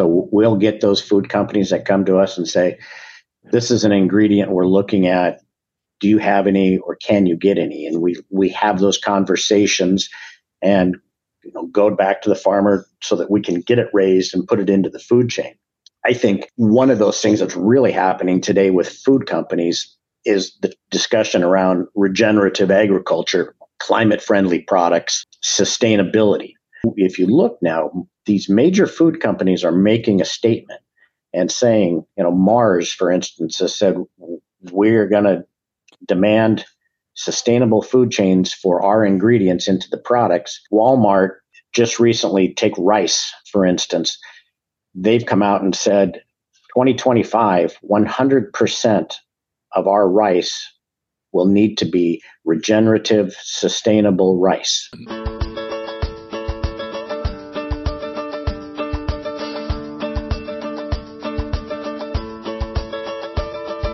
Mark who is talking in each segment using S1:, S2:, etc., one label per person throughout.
S1: So we'll get those food companies that come to us and say, this is an ingredient we're looking at. Do you have any or can you get any? And we we have those conversations and you know, go back to the farmer so that we can get it raised and put it into the food chain. I think one of those things that's really happening today with food companies is the discussion around regenerative agriculture, climate friendly products, sustainability. If you look now, these major food companies are making a statement and saying, you know, Mars, for instance, has said, we're going to demand sustainable food chains for our ingredients into the products. Walmart just recently, take rice, for instance, they've come out and said 2025, 100% of our rice will need to be regenerative, sustainable rice.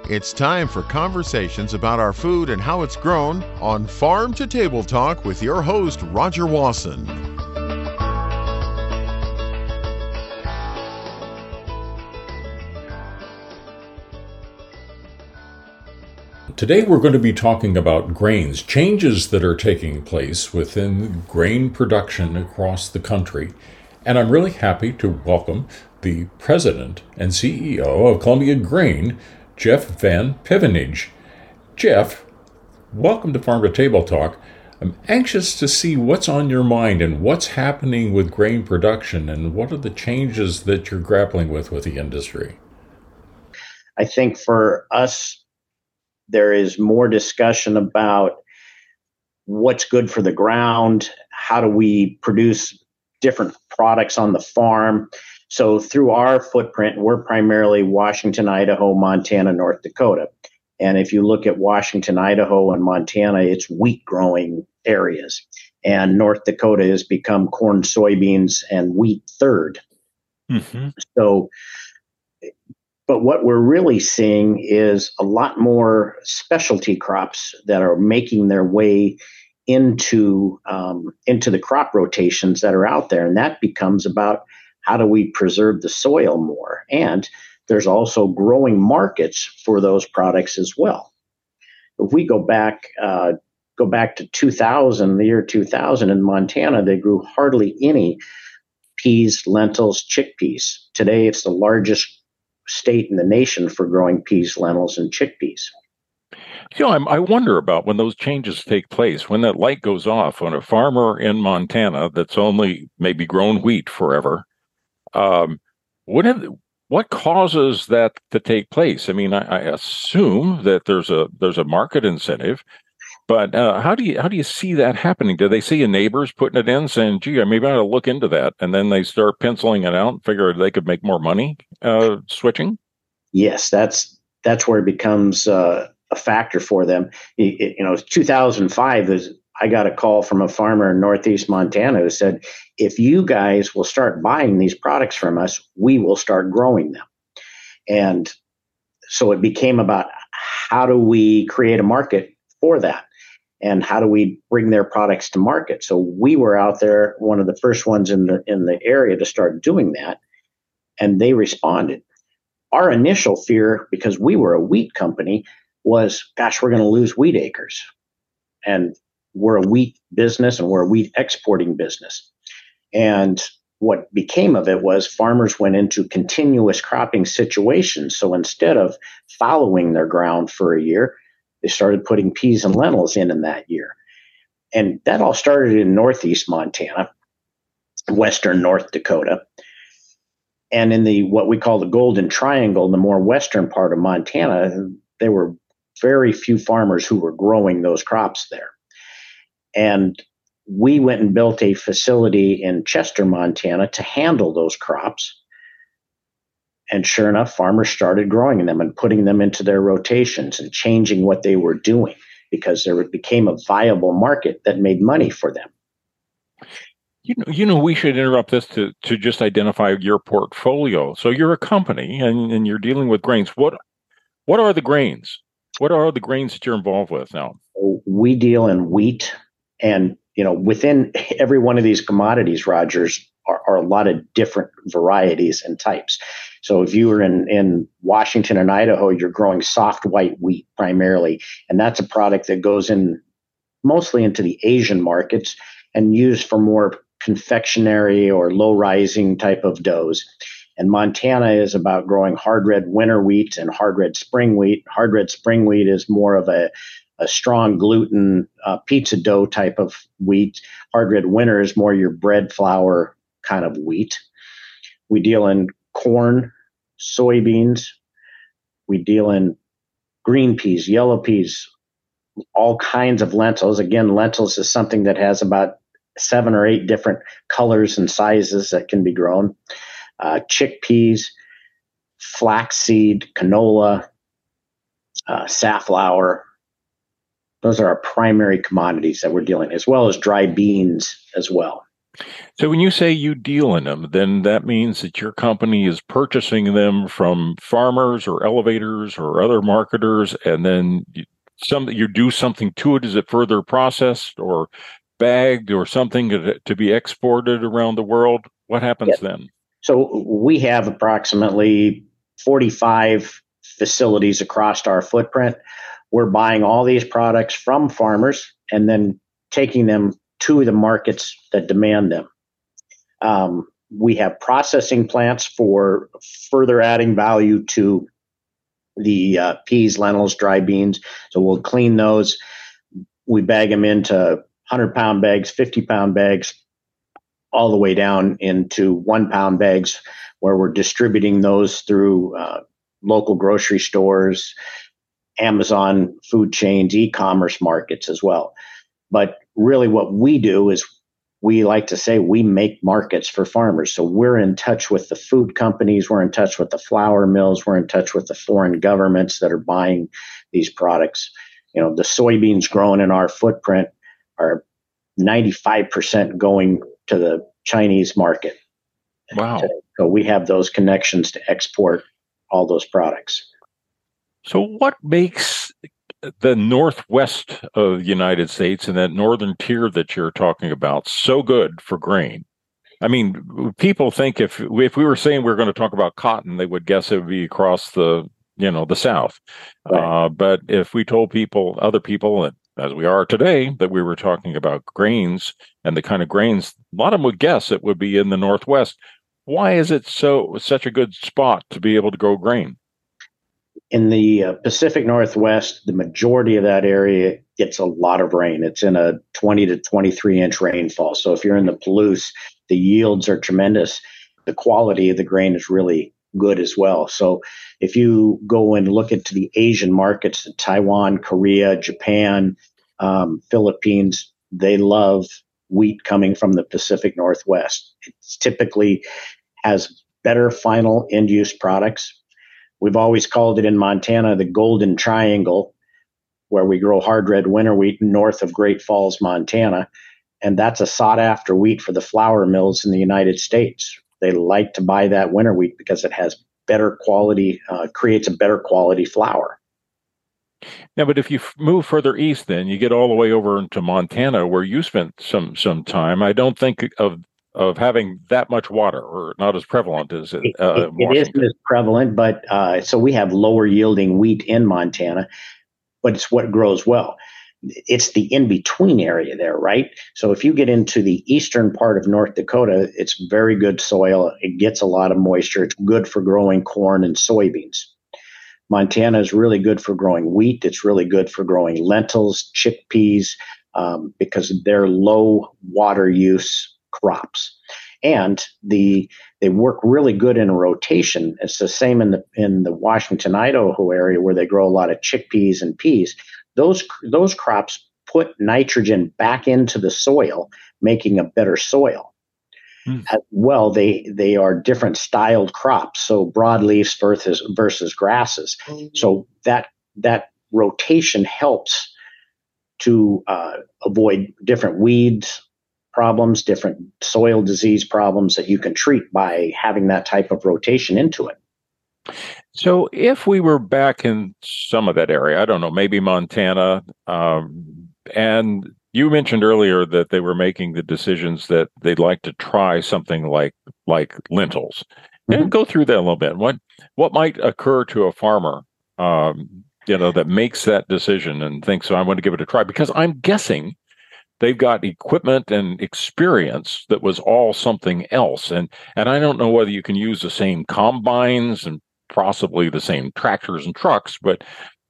S2: It's time for conversations about our food and how it's grown on Farm to Table Talk with your host, Roger Wasson.
S3: Today, we're going to be talking about grains, changes that are taking place within grain production across the country. And I'm really happy to welcome the president and CEO of Columbia Grain, Jeff Van Pevenage. Jeff, welcome to Farm to Table Talk. I'm anxious to see what's on your mind and what's happening with grain production and what are the changes that you're grappling with with the industry.
S1: I think for us, there is more discussion about what's good for the ground, how do we produce different products on the farm, so through our footprint, we're primarily Washington, Idaho, Montana, North Dakota. And if you look at Washington, Idaho, and Montana, it's wheat growing areas. And North Dakota has become corn, soybeans, and wheat 3rd mm-hmm. So, but what we're really seeing is a lot more specialty crops that are making their way into um, into the crop rotations that are out there, and that becomes about how do we preserve the soil more? And there's also growing markets for those products as well. If we go back, uh, go back to 2000, the year 2000 in Montana, they grew hardly any peas, lentils, chickpeas. Today, it's the largest state in the nation for growing peas, lentils, and chickpeas.
S4: You know, I'm, i wonder about when those changes take place, when that light goes off on a farmer in Montana that's only maybe grown wheat forever, um, what have, what causes that to take place? I mean, I, I, assume that there's a there's a market incentive, but uh, how do you how do you see that happening? Do they see a neighbors putting it in, saying, "Gee, I maybe I ought to look into that," and then they start penciling it out, and figure they could make more money uh, switching?
S1: Yes, that's that's where it becomes uh, a factor for them. It, you know, 2005 is I got a call from a farmer in Northeast Montana who said, if you guys will start buying these products from us, we will start growing them. And so it became about how do we create a market for that? And how do we bring their products to market? So we were out there, one of the first ones in the in the area to start doing that, and they responded. Our initial fear, because we were a wheat company, was, gosh, we're going to lose wheat acres. And we're a wheat business and we're a wheat exporting business. And what became of it was farmers went into continuous cropping situations. So instead of fallowing their ground for a year, they started putting peas and lentils in in that year. And that all started in northeast Montana, western North Dakota. And in the what we call the Golden Triangle, the more western part of Montana, there were very few farmers who were growing those crops there. And we went and built a facility in Chester, Montana to handle those crops. And sure enough, farmers started growing them and putting them into their rotations and changing what they were doing because there became a viable market that made money for them.
S4: You know, you know, we should interrupt this to to just identify your portfolio. So you're a company and, and you're dealing with grains. What what are the grains? What are the grains that you're involved with now?
S1: We deal in wheat, and you know within every one of these commodities rogers are, are, a lot of different varieties and types. So if you were in, in Washington and Idaho, you're growing soft white wheat primarily, and that's a product that goes in mostly into the Asian markets and used for more confectionery or low rising type of doughs. And Montana is about growing hard red winter wheat and hard red spring wheat. Hard red spring wheat is more of a, a strong gluten uh, pizza dough type of wheat. Hard red winter is more your bread flour kind of wheat. We deal in corn, soybeans. We deal in green peas, yellow peas, all kinds of lentils. Again, lentils is something that has about seven or eight different colors and sizes that can be grown. Uh, chickpeas, flaxseed, canola, uh, safflower. Those are our primary commodities that we're dealing, as well as dry beans as well.
S4: So when you say you deal in them, then that means that your company is purchasing them from farmers or elevators or other marketers, and then you, some you do something to it. Is it further processed or bagged or something to, be exported around the world? What happens yes. then?
S1: So we have approximately 45 facilities across our footprint. We're buying all these products from farmers and then taking them to the markets that demand them. Um, we have processing plants for further adding value to the uh, peas, lentils, dry beans. So we'll clean those. We bag them into 100 pound bags, 50 pound bags, all the way down into one pound bags, where we're distributing those through uh, local grocery stores, Amazon food chains, e commerce markets as well. But really, what we do is we like to say we make markets for farmers. So we're in touch with the food companies, we're in touch with the flour mills, we're in touch with the foreign governments that are buying these products. You know, the soybeans grown in our footprint are 95% going to the Chinese market.
S4: Wow.
S1: So we have those connections to export all those products.
S4: So, what makes the northwest of the United States and that northern tier that you're talking about so good for grain? I mean, people think if if we were saying we are going to talk about cotton, they would guess it would be across the you know the South. Right. Uh, but if we told people, other people, as we are today, that we were talking about grains and the kind of grains, a lot of them would guess it would be in the Northwest. Why is it so such a good spot to be able to grow grain?
S1: In the uh, Pacific Northwest, the majority of that area gets a lot of rain. It's in a 20 to 23 inch rainfall. So if you're in the Palouse, the yields are tremendous. The quality of the grain is really good as well. So if you go and look into the Asian markets, Taiwan, Korea, Japan, um, Philippines, they love wheat coming from the Pacific Northwest. It typically has better final end use products We've always called it in Montana the Golden Triangle, where we grow hard red winter wheat north of Great Falls, Montana. And that's a sought after wheat for the flour mills in the United States. They like to buy that winter wheat because it has better quality, uh, creates a better quality flour.
S4: Now, but if you move further east, then you get all the way over into Montana, where you spent some some time. I don't think of of having that much water or not as prevalent as uh,
S1: it, it isn't as prevalent but uh, so we have lower yielding wheat in montana but it's what grows well. It's the in between area there right? So if you get into the eastern part of north dakota it's very good soil. It gets a lot of moisture. It's good for growing corn and soybeans. Montana is really good for growing wheat. It's really good for growing lentils chickpeas um, because they're low water use crops. And the they work really good in a rotation. It's the same in the in the Washington, Idaho area where they grow a lot of chickpeas and peas. Those those crops put nitrogen back into the soil, making a better soil. Mm. As well, they they are different styled crops, so broadleafs versus versus grasses. Mm-hmm. So that that rotation helps to uh, avoid different weeds, problems, different soil disease problems that you can treat by having that type of rotation into it.
S4: So, if we were back in some of that area, I don't know, maybe Montana, um, and you mentioned earlier that they were making the decisions that they'd like to try something like like lentils. Mm-hmm. And go through that a little bit. What what might occur to a farmer, um, you know, that makes that decision and thinks, "So I want to give it a try," because I'm guessing they've got equipment and experience that was all something else, and and I don't know whether you can use the same combines and possibly the same tractors and trucks, but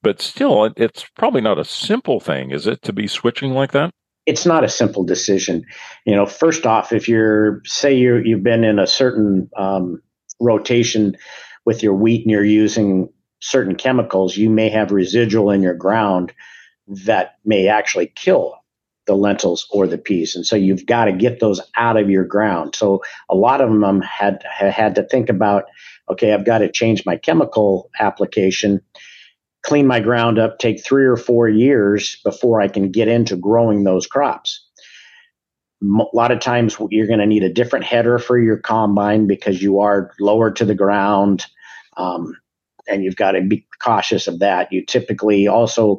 S4: but still, it's probably not a simple thing, is it, to be switching like that?
S1: It's not a simple decision. You know, first off, if you're say you you've been in a certain um, rotation with your wheat and you're using certain chemicals, you may have residual in your ground that may actually kill the lentils or the peas. And so you've got to get those out of your ground. So a lot of them had had to think about, okay, I've got to change my chemical application clean my ground up, take three or four years before I can get into growing those crops. A lot of times you're going to need a different header for your combine because you are lower to the ground. Um, and you've got to be cautious of that. You typically also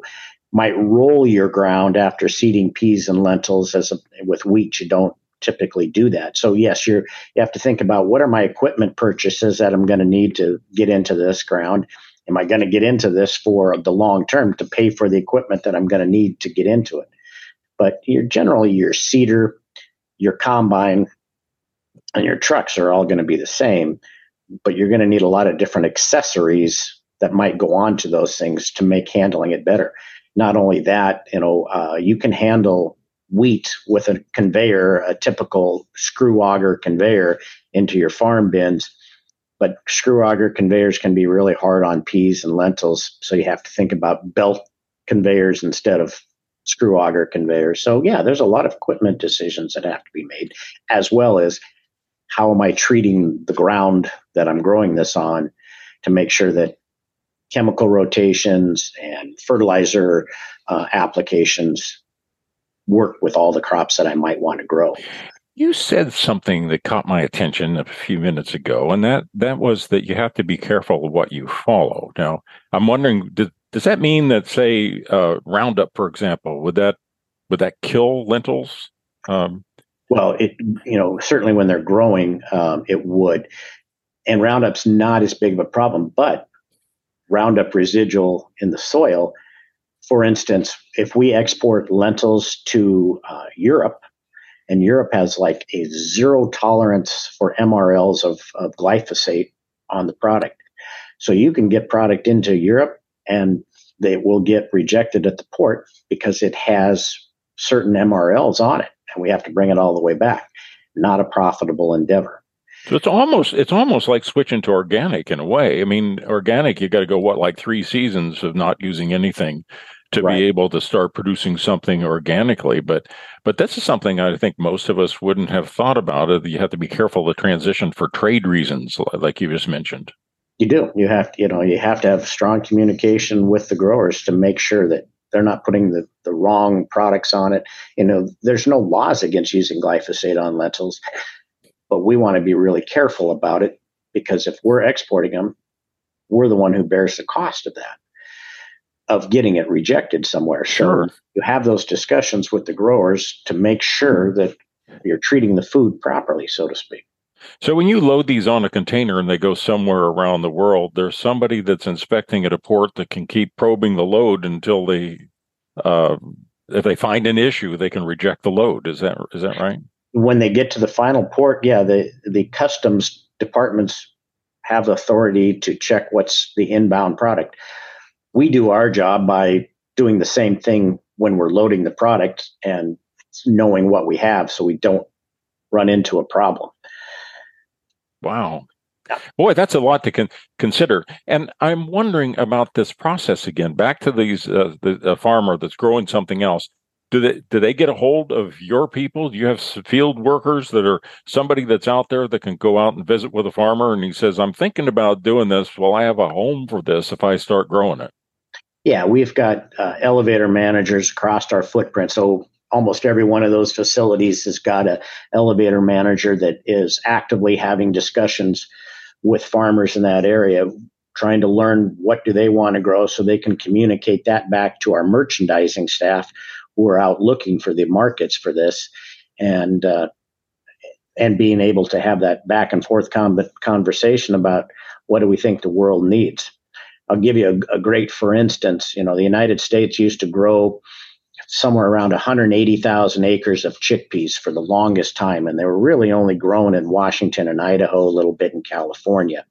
S1: might roll your ground after seeding peas and lentils as a, with wheat you don't typically do that so yes you're you have to think about what are my equipment purchases that i'm going to need to get into this ground am I going to get into this for the long term to pay for the equipment that I'm going to need to get into it? But you're generally your seeder, your combine, and your trucks are all going to be the same, but you're going to need a lot of different accessories that might go on to those things to make handling it better. Not only that, you know, uh, you can handle wheat with a conveyor, a typical screw auger conveyor into your farm bins but screw auger conveyors can be really hard on peas and lentils. So you have to think about belt conveyors instead of screw auger conveyors. So yeah, there's a lot of equipment decisions that have to be made, as well as how am I treating the ground that I'm growing this on to make sure that chemical rotations and fertilizer uh, applications work with all the crops that I might want to grow.
S4: You said something that caught my attention a few minutes ago, and that that was that you have to be careful of what you follow. Now, I'm wondering, does, does that mean that, say, uh, Roundup, for example, would that would that kill lentils? Um,
S1: well, it you know certainly when they're growing, um, it would, and Roundup's not as big of a problem, but Roundup residual in the soil. For instance, if we export lentils to uh, Europe and Europe has like a zero tolerance for MRLs of, of glyphosate on the product. So you can get product into Europe and they will get rejected at the port because it has certain MRLs on it, and we have to bring it all the way back. Not a profitable endeavor.
S4: So it's almost it's almost like switching to organic in a way. I mean, organic you got to go what like three seasons of not using anything to right. be able to start producing something organically. But but this is something I think most of us wouldn't have thought about. Uh, it You have to be careful the transition for trade reasons, like you just mentioned.
S1: You do. You have to, you know, you have to have strong communication with the growers to make sure that they're not putting the, the wrong products on it. You know, there's no laws against using glyphosate on lentils, but we want to be really careful about it because if we're exporting them, we're the one who bears the cost of that of getting it rejected somewhere. Sure. So you have those discussions with the growers to make sure that you're treating the food properly, so to speak.
S4: So when you load these on a container and they go somewhere around the world, there's somebody that's inspecting at a port that can keep probing the load until they, uh, if they find an issue, they can reject the load. Is that is that right?
S1: When they get to the final port, yeah, the the customs departments have authority to check what's the inbound product we do our job by doing the same thing when we're loading the product and knowing what we have so we don't run into a problem.
S4: Wow. Boy, that's a lot to con- consider. And I'm wondering about this process again. Back to these uh, the farmer that's growing something else. Do they do they get a hold of your people? Do you have field workers that are somebody that's out there that can go out and visit with a farmer and he says, "I'm thinking about doing this. Well, I have a home for this if I start growing it."
S1: Yeah, we've got uh, elevator managers across our footprint. So almost every one of those facilities has got an elevator manager that is actively having discussions with farmers in that area trying to learn what do they want to grow so they can communicate that back to our merchandising staff who are out looking for the markets for this, and uh, and being able to have that back and forth com- conversation about what do we think the world needs. I'll give you a, a great for instance. You know, the United States used to grow somewhere around 180,000 acres of chickpeas for the longest time, and they were really only grown in Washington and Idaho, a little bit in California.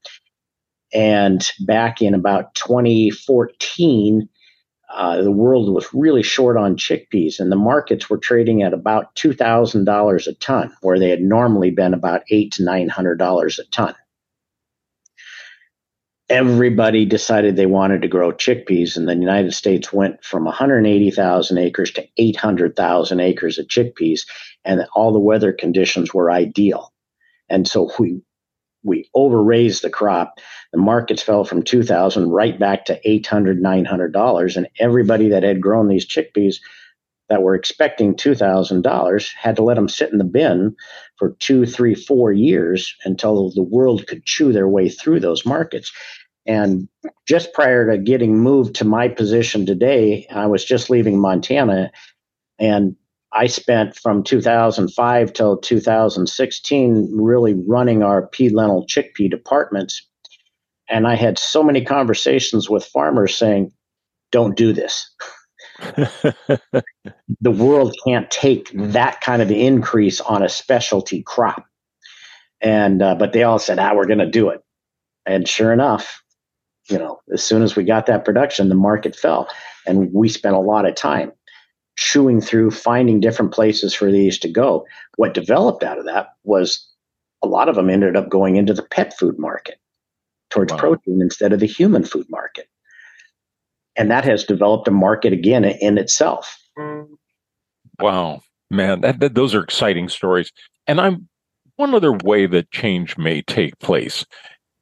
S1: And back in about 2014, uh, the world was really short on chickpeas, and the markets were trading at about two thousand dollars a ton, where they had normally been about eight to nine hundred dollars a ton. Everybody decided they wanted to grow chickpeas, and the United States went from 180,000 acres to 800,000 acres of chickpeas, and all the weather conditions were ideal. And so we we overraised the crop. The markets fell from 2000 right back to 800 $900 and everybody that had grown these chickpeas that were expecting $2000 had to let them sit in the bin for two three four years until the world could chew their way through those markets and just prior to getting moved to my position today i was just leaving montana and I spent from 2005 till 2016 really running our pea lentil chickpea departments. And I had so many conversations with farmers saying, don't do this. the world can't take that kind of increase on a specialty crop. And, uh, but they all said, ah, we're going to do it. And sure enough, you know, as soon as we got that production, the market fell. And we spent a lot of time chewing through, finding different places for these to go. What developed out of that was a lot of them ended up going into the pet food market towards wow. protein instead of the human food market. And that has developed a market again in itself.
S4: Wow, man, that, that, those are exciting stories. And I'm one other way that change may take place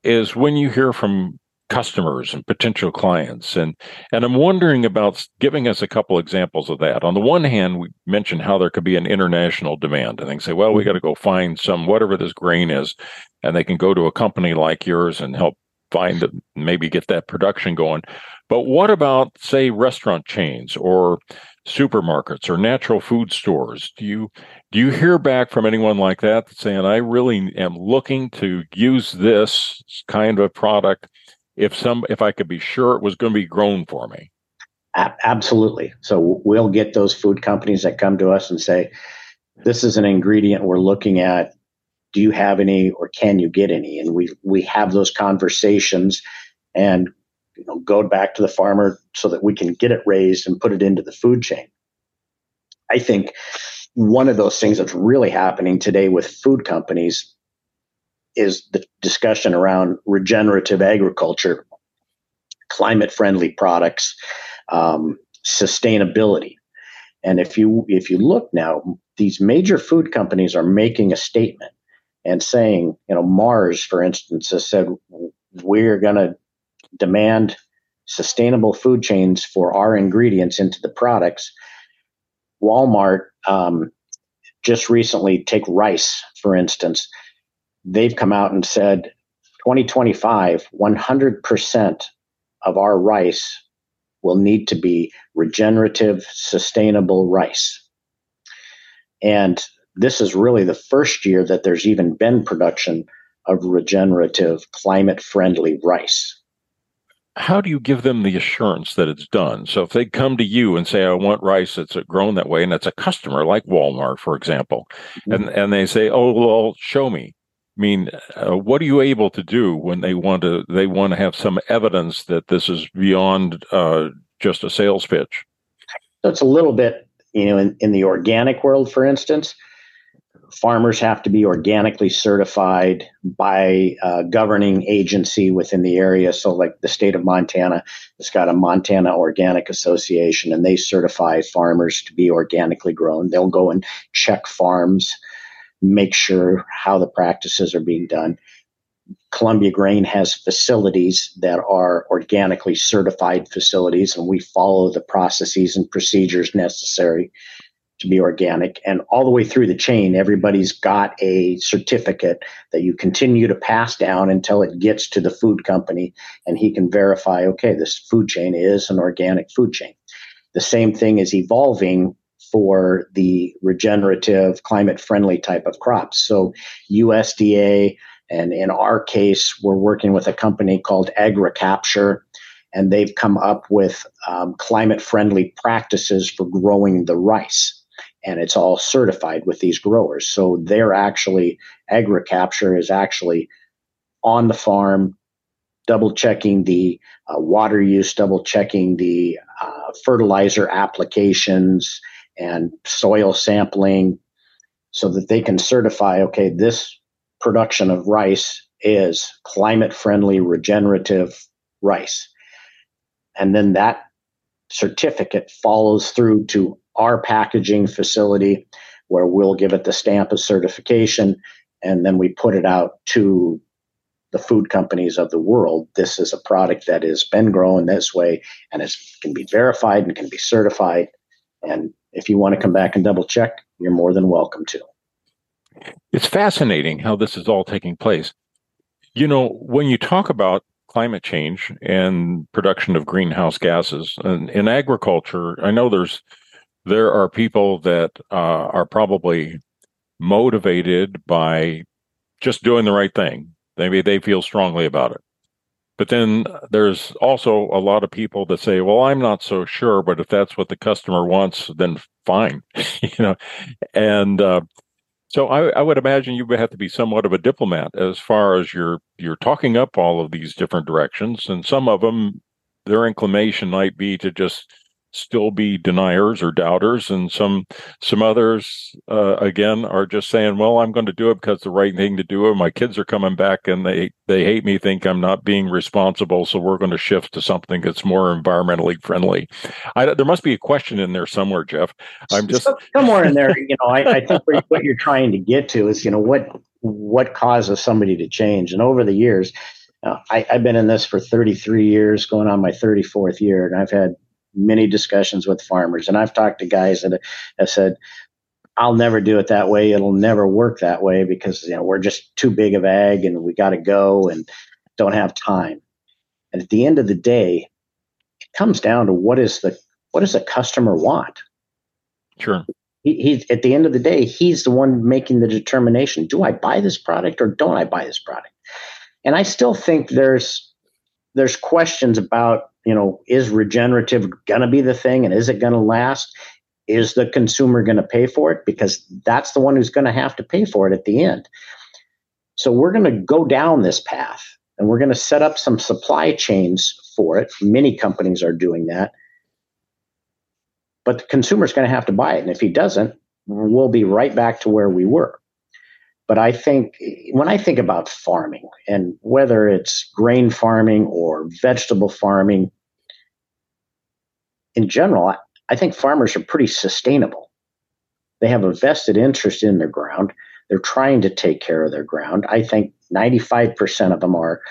S4: is when you hear from customers and potential clients and and I'm wondering about giving us a couple examples of that. On the one hand, we mentioned how there could be an international demand and they say, well, we mm-hmm. got to go find some whatever this grain is and they can go to a company like yours and help find it, maybe get that production going. But what about say restaurant chains or supermarkets or natural food stores? Do you do you hear back from anyone like that saying I really am looking to use this kind of product if some if I could be sure it was going to be grown for me.
S1: Absolutely. So we'll get those food companies that come to us and say, "This is an ingredient we're looking at. Do you have any, or can you get any?" And we we have those conversations, and you know, go back to the farmer so that we can get it raised and put it into the food chain. I think one of those things that's really happening today with food companies is the discussion around regenerative agriculture, climate friendly products, um, sustainability. And if you if you look now, these major food companies are making a statement and saying, you know, Mars, for instance, has said we're going to demand sustainable food chains for our ingredients into the products. Walmart um, just recently take rice, for instance they've come out and said 2025, 100% of our rice will need to be regenerative, sustainable rice. And this is really the first year that there's even been production of regenerative, climate friendly rice.
S4: How do you give them the assurance that it's done? So if they come to you and say, I want rice that's grown that way, and it's a customer like Walmart, for example, mm-hmm. and, and they say, Oh, well, show me. I mean, uh, what are you able to do when they want to they want to have some evidence that this is beyond uh, just a sales pitch?
S1: So it's a little bit, you know, in, in the organic world, for instance, farmers have to be organically certified by a governing agency within the area. So, like the state of Montana, it's got a Montana Organic Association, and they certify farmers to be organically grown. They'll go and check farms make sure how the practices are being done. Columbia Grain has facilities that are organically certified facilities, and we follow the processes and procedures necessary to be organic. And all the way through the chain, everybody's got a certificate that you continue to pass down until it gets to the food company, and he can verify okay, this food chain is an organic food chain. The same thing is evolving for the regenerative, climate friendly type of crops. So, USDA, and in our case, we're working with a company called AgriCapture, and they've come up with um, climate friendly practices for growing the rice. And it's all certified with these growers. So, they're actually, AgriCapture is actually on the farm double checking the uh, water use, double checking the uh, fertilizer applications and soil sampling so that they can certify okay, this production of rice is climate friendly, regenerative rice. And then that certificate follows through to our packaging facility where we'll give it the stamp of certification and then we put it out to the food companies of the world. This is a product that has been grown this way and it can be verified and can be certified. And if you want to come back and double check, you're more than welcome to.
S4: It's fascinating how this is all taking place. You know, when you talk about climate change and production of greenhouse gases and in agriculture, I know there's there are people that uh, are probably motivated by just doing the right thing Maybe they feel strongly about it. But then there's also a lot of people that say, well, I'm not so sure, but if that's what the customer wants, then fine. you know, and uh, so I, I, would imagine you would have to be somewhat of a diplomat as far as you're you're talking up all of these different directions, and some of them, their inclination might be to just still be deniers or doubters, and some some others uh, again are just saying, "Well, I'm going to do it because the right thing to do. My kids are coming back, and they they hate me, think I'm not being responsible, so we're going to shift to something that's more environmentally friendly." I, there must be a question in there somewhere, Jeff. I'm just
S1: somewhere in there. You know, I, I think what you're trying to get to is, you know, what what causes somebody to change, and over the years. Uh, I, I've been in this for 33 years, going on my 34th year, and I've had many discussions with farmers, and I've talked to guys that have said, "I'll never do it that way. It'll never work that way because you know we're just too big of ag, and we got to go and don't have time." And at the end of the day, it comes down to what is the what does the customer want?
S4: Sure.
S1: He, he's at the end of the day, he's the one making the determination: Do I buy this product or don't I buy this product? And I still think there's there's questions about you know, is regenerative going to be the thing and is it going to last? Is the consumer going to pay for it? Because that's the one who's going to have to pay for it at the end. So we're going to go down this path and we're going to set up some supply chains for it. Many companies are doing that. But the consumer's going to have to buy it. And if he doesn't, we'll be right back to where we were. But I think when I think about farming and whether it's grain farming or vegetable farming, in general, I, think farmers are pretty sustainable. They have a vested interest in their ground. They're trying to take care of their ground. I think 95% of them are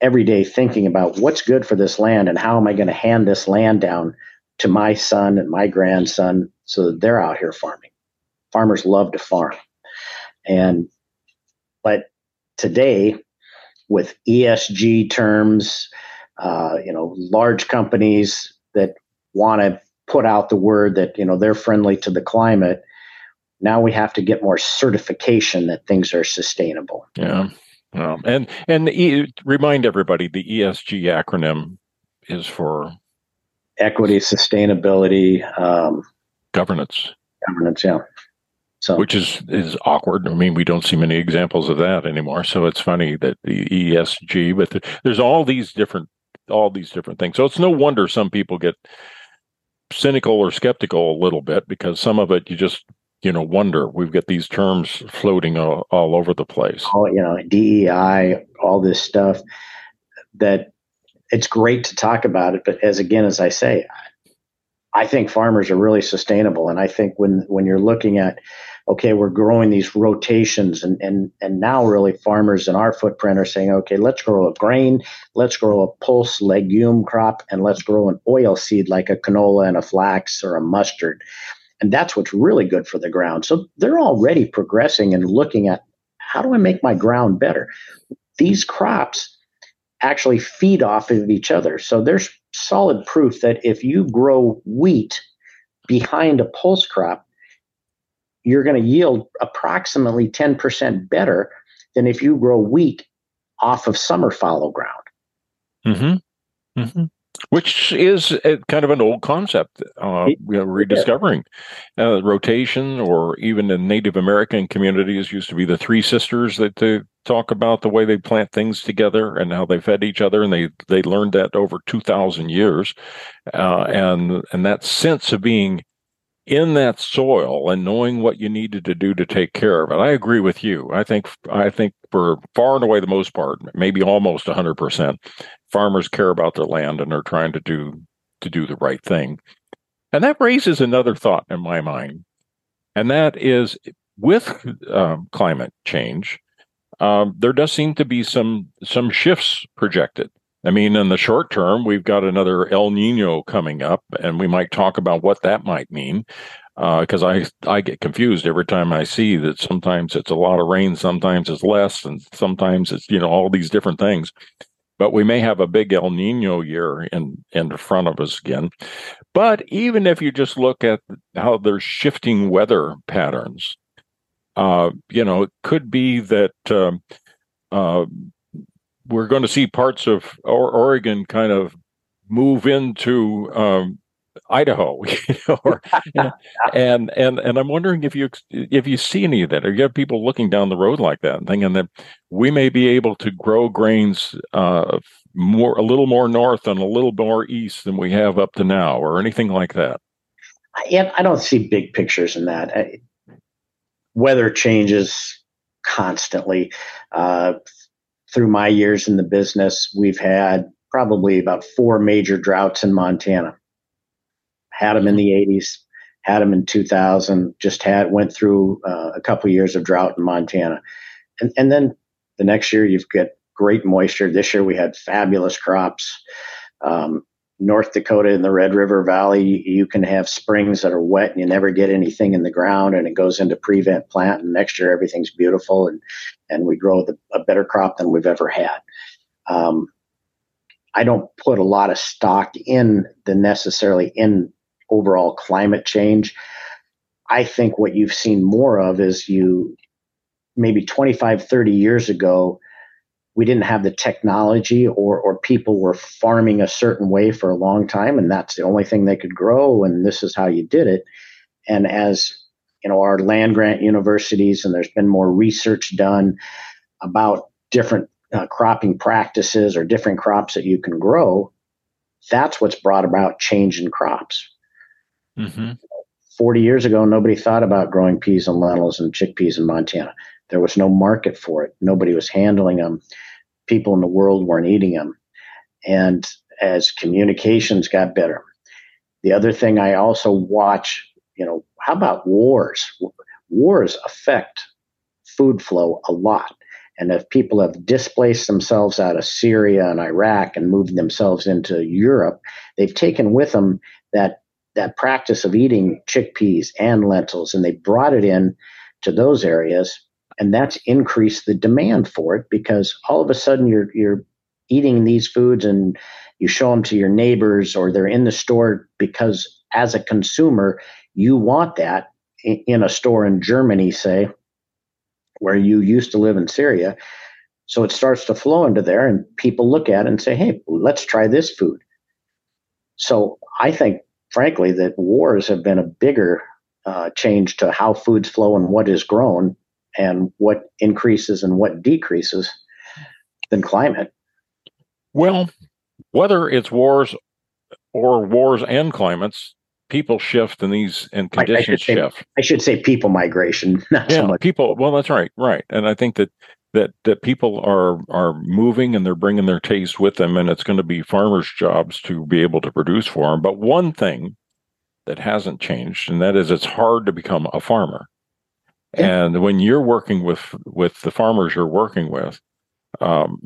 S1: every day thinking about what's good for this land and how am I going to hand this land down to my son and my grandson so that they're out here farming. Farmers love to farm. And but today, with ESG terms, uh, you know, large companies that want to put out the word that you know they're friendly to the climate. Now we have to get more certification that things are sustainable.
S4: Yeah. Well, and and e- remind everybody the ESG acronym is for
S1: equity, sustainability, um,
S4: governance.
S1: Governance, yeah.
S4: So, which is is awkward. I mean, we don't see many examples of that anymore. So it's funny that the ESG, but there's all these different all these different things. So it's no wonder some people get cynical or skeptical a little bit because some of it you just you know wonder. We've got these terms floating all, all over the place.
S1: Oh, you know, DEI, all this stuff that it's great to talk about it, but as again as I say, I think farmers are really sustainable, and I think when when you're looking at okay, we're growing these rotations, and and and now really farmers in our footprint are saying, okay, let's grow a grain, let's grow a pulse legume crop, and let's grow an oil seed like a canola and a flax or a mustard, and that's what's really good for the ground. So they're already progressing and looking at how do I make my ground better. These crops actually feed off of each other. So there's solid proof that if you grow wheat behind a pulse crop, you're going to yield approximately 10% better than if you grow wheat off of summer fallow ground.
S4: Mm-hmm. Mm-hmm. Which is a, kind of an old concept, uh, rediscovering uh, rotation, or even in Native American communities, used to be the three sisters that they talk about the way they plant things together and how they fed each other, and they they learned that over two thousand years, uh, and and that sense of being in that soil and knowing what you needed to do to take care of it. I agree with you. I think I think for far and away the most part, maybe almost 100%, farmers care about their land and are trying to do to do the right thing. And that raises another thought in my mind. And that is with um, climate change, um, there does seem to be some some shifts projected. I mean, in the short term, we've got another El Nino coming up, and we might talk about what that might mean. Because uh, I I get confused every time I see that sometimes it's a lot of rain, sometimes it's less, and sometimes it's you know all these different things. But we may have a big El Nino year in in front of us again. But even if you just look at how there's shifting weather patterns, uh, you know, it could be that. Um, uh, we're going to see parts of Oregon kind of move into um, Idaho, you know, or, and and and I'm wondering if you if you see any of that, or you have people looking down the road like that and thinking that we may be able to grow grains uh, more a little more north and a little more east than we have up to now, or anything like that.
S1: Yeah, I don't see big pictures in that. I, weather changes constantly. Uh, through my years in the business, we've had probably about four major droughts in Montana. Had them in the 80s, had them in 2000, just had went through uh, a couple years of drought in Montana. And, and then the next year, you've got great moisture. This year, we had fabulous crops. Um, North Dakota in the Red River Valley, you can have springs that are wet and you never get anything in the ground, and it goes into prevent plant. And next year, everything's beautiful, and and we grow the, a better crop than we've ever had. Um, I don't put a lot of stock in the necessarily in overall climate change. I think what you've seen more of is you maybe 25, 30 years ago, we didn't have the technology or or people were farming a certain way for a long time and that's the only thing they could grow and this is how you did it. And as you know our land grant universities and there's been more research done about different uh, cropping practices or different crops that you can grow that's what's brought about change in crops. Mm-hmm. 40 years ago nobody thought about growing peas and lentils and chickpeas in montana. There was no market for it. Nobody was handling them people in the world weren't eating them. And as communications got better, the other thing I also watch, you know, how about wars? Wars affect food flow a lot. And if people have displaced themselves out of Syria and Iraq and moved themselves into Europe, they've taken with them that that practice of eating chickpeas and lentils, and they brought it in to those areas and that's increased the demand for it because all of a sudden you're you're eating these foods and you show them to your neighbors or they're in the store because as a consumer you want that in a store in Germany say where you used to live in Syria. So it starts to flow into there and people look at it and say hey let's try this food. So i think frankly that wars have been a bigger uh, change to how foods flow and what is grown and what increases and what decreases than climate.
S4: Well, whether it's wars or wars and climates, people shift and these and conditions
S1: I, I
S4: shift.
S1: Say, I should say people migration, not
S4: yeah,
S1: so much
S4: people. Well, that's right, right. And I think that that that people are are moving and they're bringing their taste with them, and it's going to be farmers' jobs to be able to produce for them. But one thing that hasn't changed, and that is, it's hard to become a farmer. And when you're working with with the farmers you're working with, um,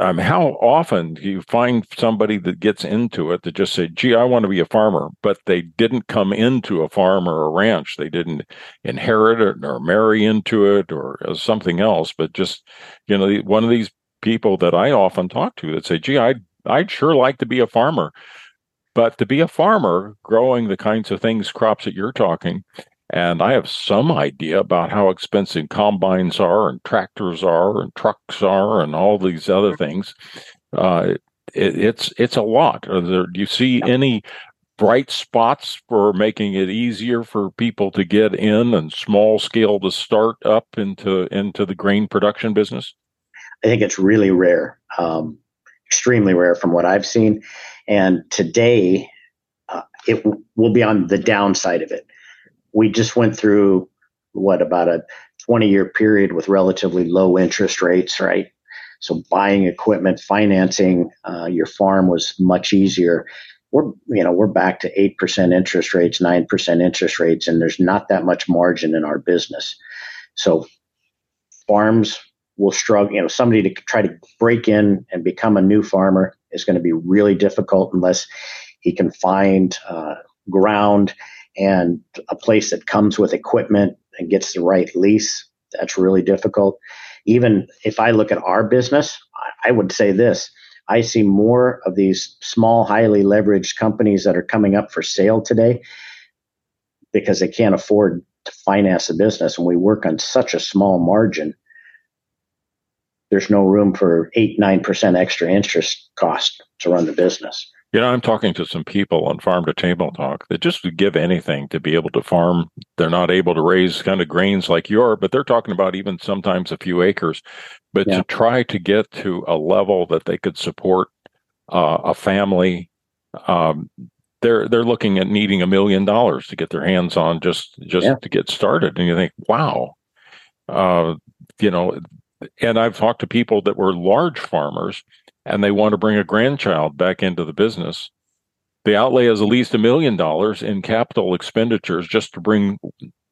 S4: um, how often do you find somebody that gets into it that just say, "Gee, I want to be a farmer," but they didn't come into a farm or a ranch, they didn't inherit it or marry into it or something else, but just you know, one of these people that I often talk to that say, "Gee, I'd I'd sure like to be a farmer." But to be a farmer growing the kinds of things, crops that you're talking, and I have some idea about how expensive combines are, and tractors are, and trucks are, and all these other things. Uh, it, it's it's a lot. There, do you see any bright spots for making it easier for people to get in and small scale to start up into into the grain production business?
S1: I think it's really rare, um, extremely rare from what I've seen. And today, uh, it w- will be on the downside of it we just went through what about a 20 year period with relatively low interest rates, right? So buying equipment, financing uh, your farm was much easier. We're you know we're back to eight percent interest rates, nine percent interest rates, and there's not that much margin in our business. So farms will struggle. You know, somebody to try to break in and become a new farmer is going to be really difficult unless he can find uh, ground and a place that comes with equipment and gets the right lease, that's really difficult. Even if I look at our business, I would say this I see more of these small, highly leveraged companies that are coming up for sale today because they can't afford to finance a business. And we work on such a small margin. There's no room for eight, nine percent extra interest cost to run the business.
S4: You know, I'm talking to some people on farm to table talk that just would give anything to be able to farm. They're not able to raise kind of grains like you are, but they're talking about even sometimes a few acres. But yeah. to try to get to a level that they could support uh, a family, um, they're they're looking at needing a million dollars to get their hands on just just yeah. to get started. And you think, wow, uh, you know. And I've talked to people that were large farmers and they want to bring a grandchild back into the business, the outlay is at least a million dollars in capital expenditures just to bring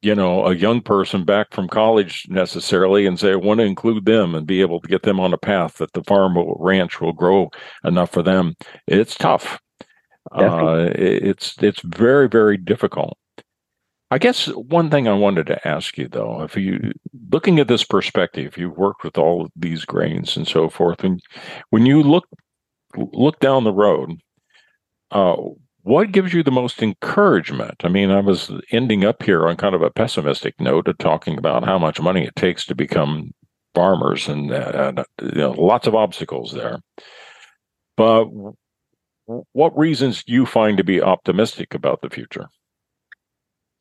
S4: you know a young person back from college necessarily and say i want to include them and be able to get them on a path that the farm or ranch will grow enough for them. It's tough. Uh, it's it's very very difficult I guess one thing I wanted to ask you though, if you looking at this perspective, you've worked with all of these grains and so forth, and when you look look down the road, uh, what gives you the most encouragement? I mean, I was ending up here on kind of a pessimistic note of talking about how much money it takes to become farmers and, and you know, lots of obstacles there. But what reasons do you find to be optimistic about the future?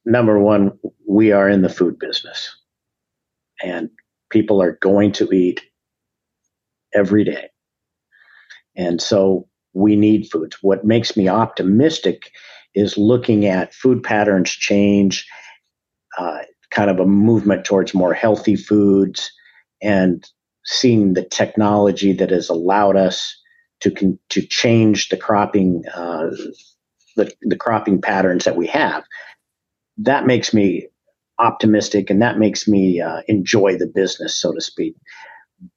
S1: Number one, we are in the food business and people are going to eat every day. And so we need foods. What makes me optimistic is looking at food patterns change, uh, kind of a movement towards more healthy foods, and seeing the technology that has allowed us to con- to change the cropping uh, the, the cropping patterns that we have that makes me optimistic and that makes me uh, enjoy the business, so to speak.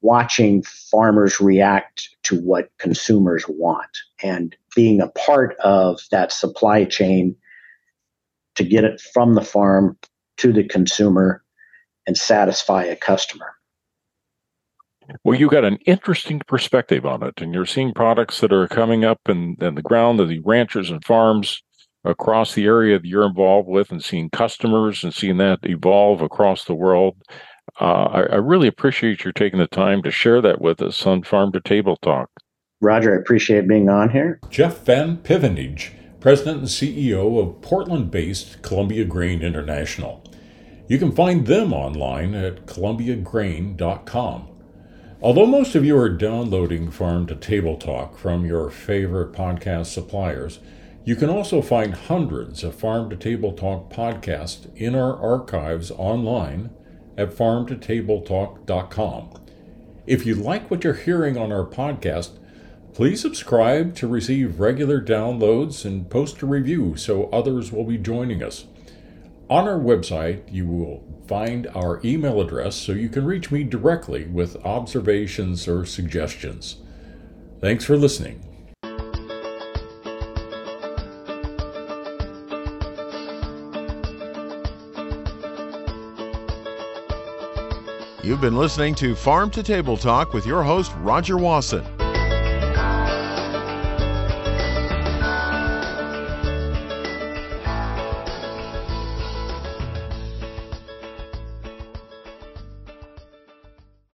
S1: Watching farmers react to what consumers want and being a part of that supply chain to get it from the farm to the consumer and satisfy a customer.
S4: Well, you got an interesting perspective on it, and you're seeing products that are coming up in, in the ground of the ranchers and farms across the area that you're involved with and seeing customers and seeing that evolve across the world. Uh, I, I, really appreciate you taking the time to share that with us on Farm to Table Talk.
S1: Roger, I appreciate being on here.
S3: Jeff Van Pevenage, President and CEO of Portland based Columbia Grain International. You can find them online at columbiagrain.com. Although most of you are downloading Farm to Table Talk from your favorite podcast suppliers, you can also find hundreds of Farm to Table Talk podcasts in our archives online at farmtotabletalk.com. If you like what you're hearing on our podcast, please subscribe to receive regular downloads and post a review so others will be joining us. On our website, you will find our email address so you can reach me directly with observations or suggestions. Thanks for listening.
S2: You've been listening to Farm to Table Talk with your host, Roger Wasson.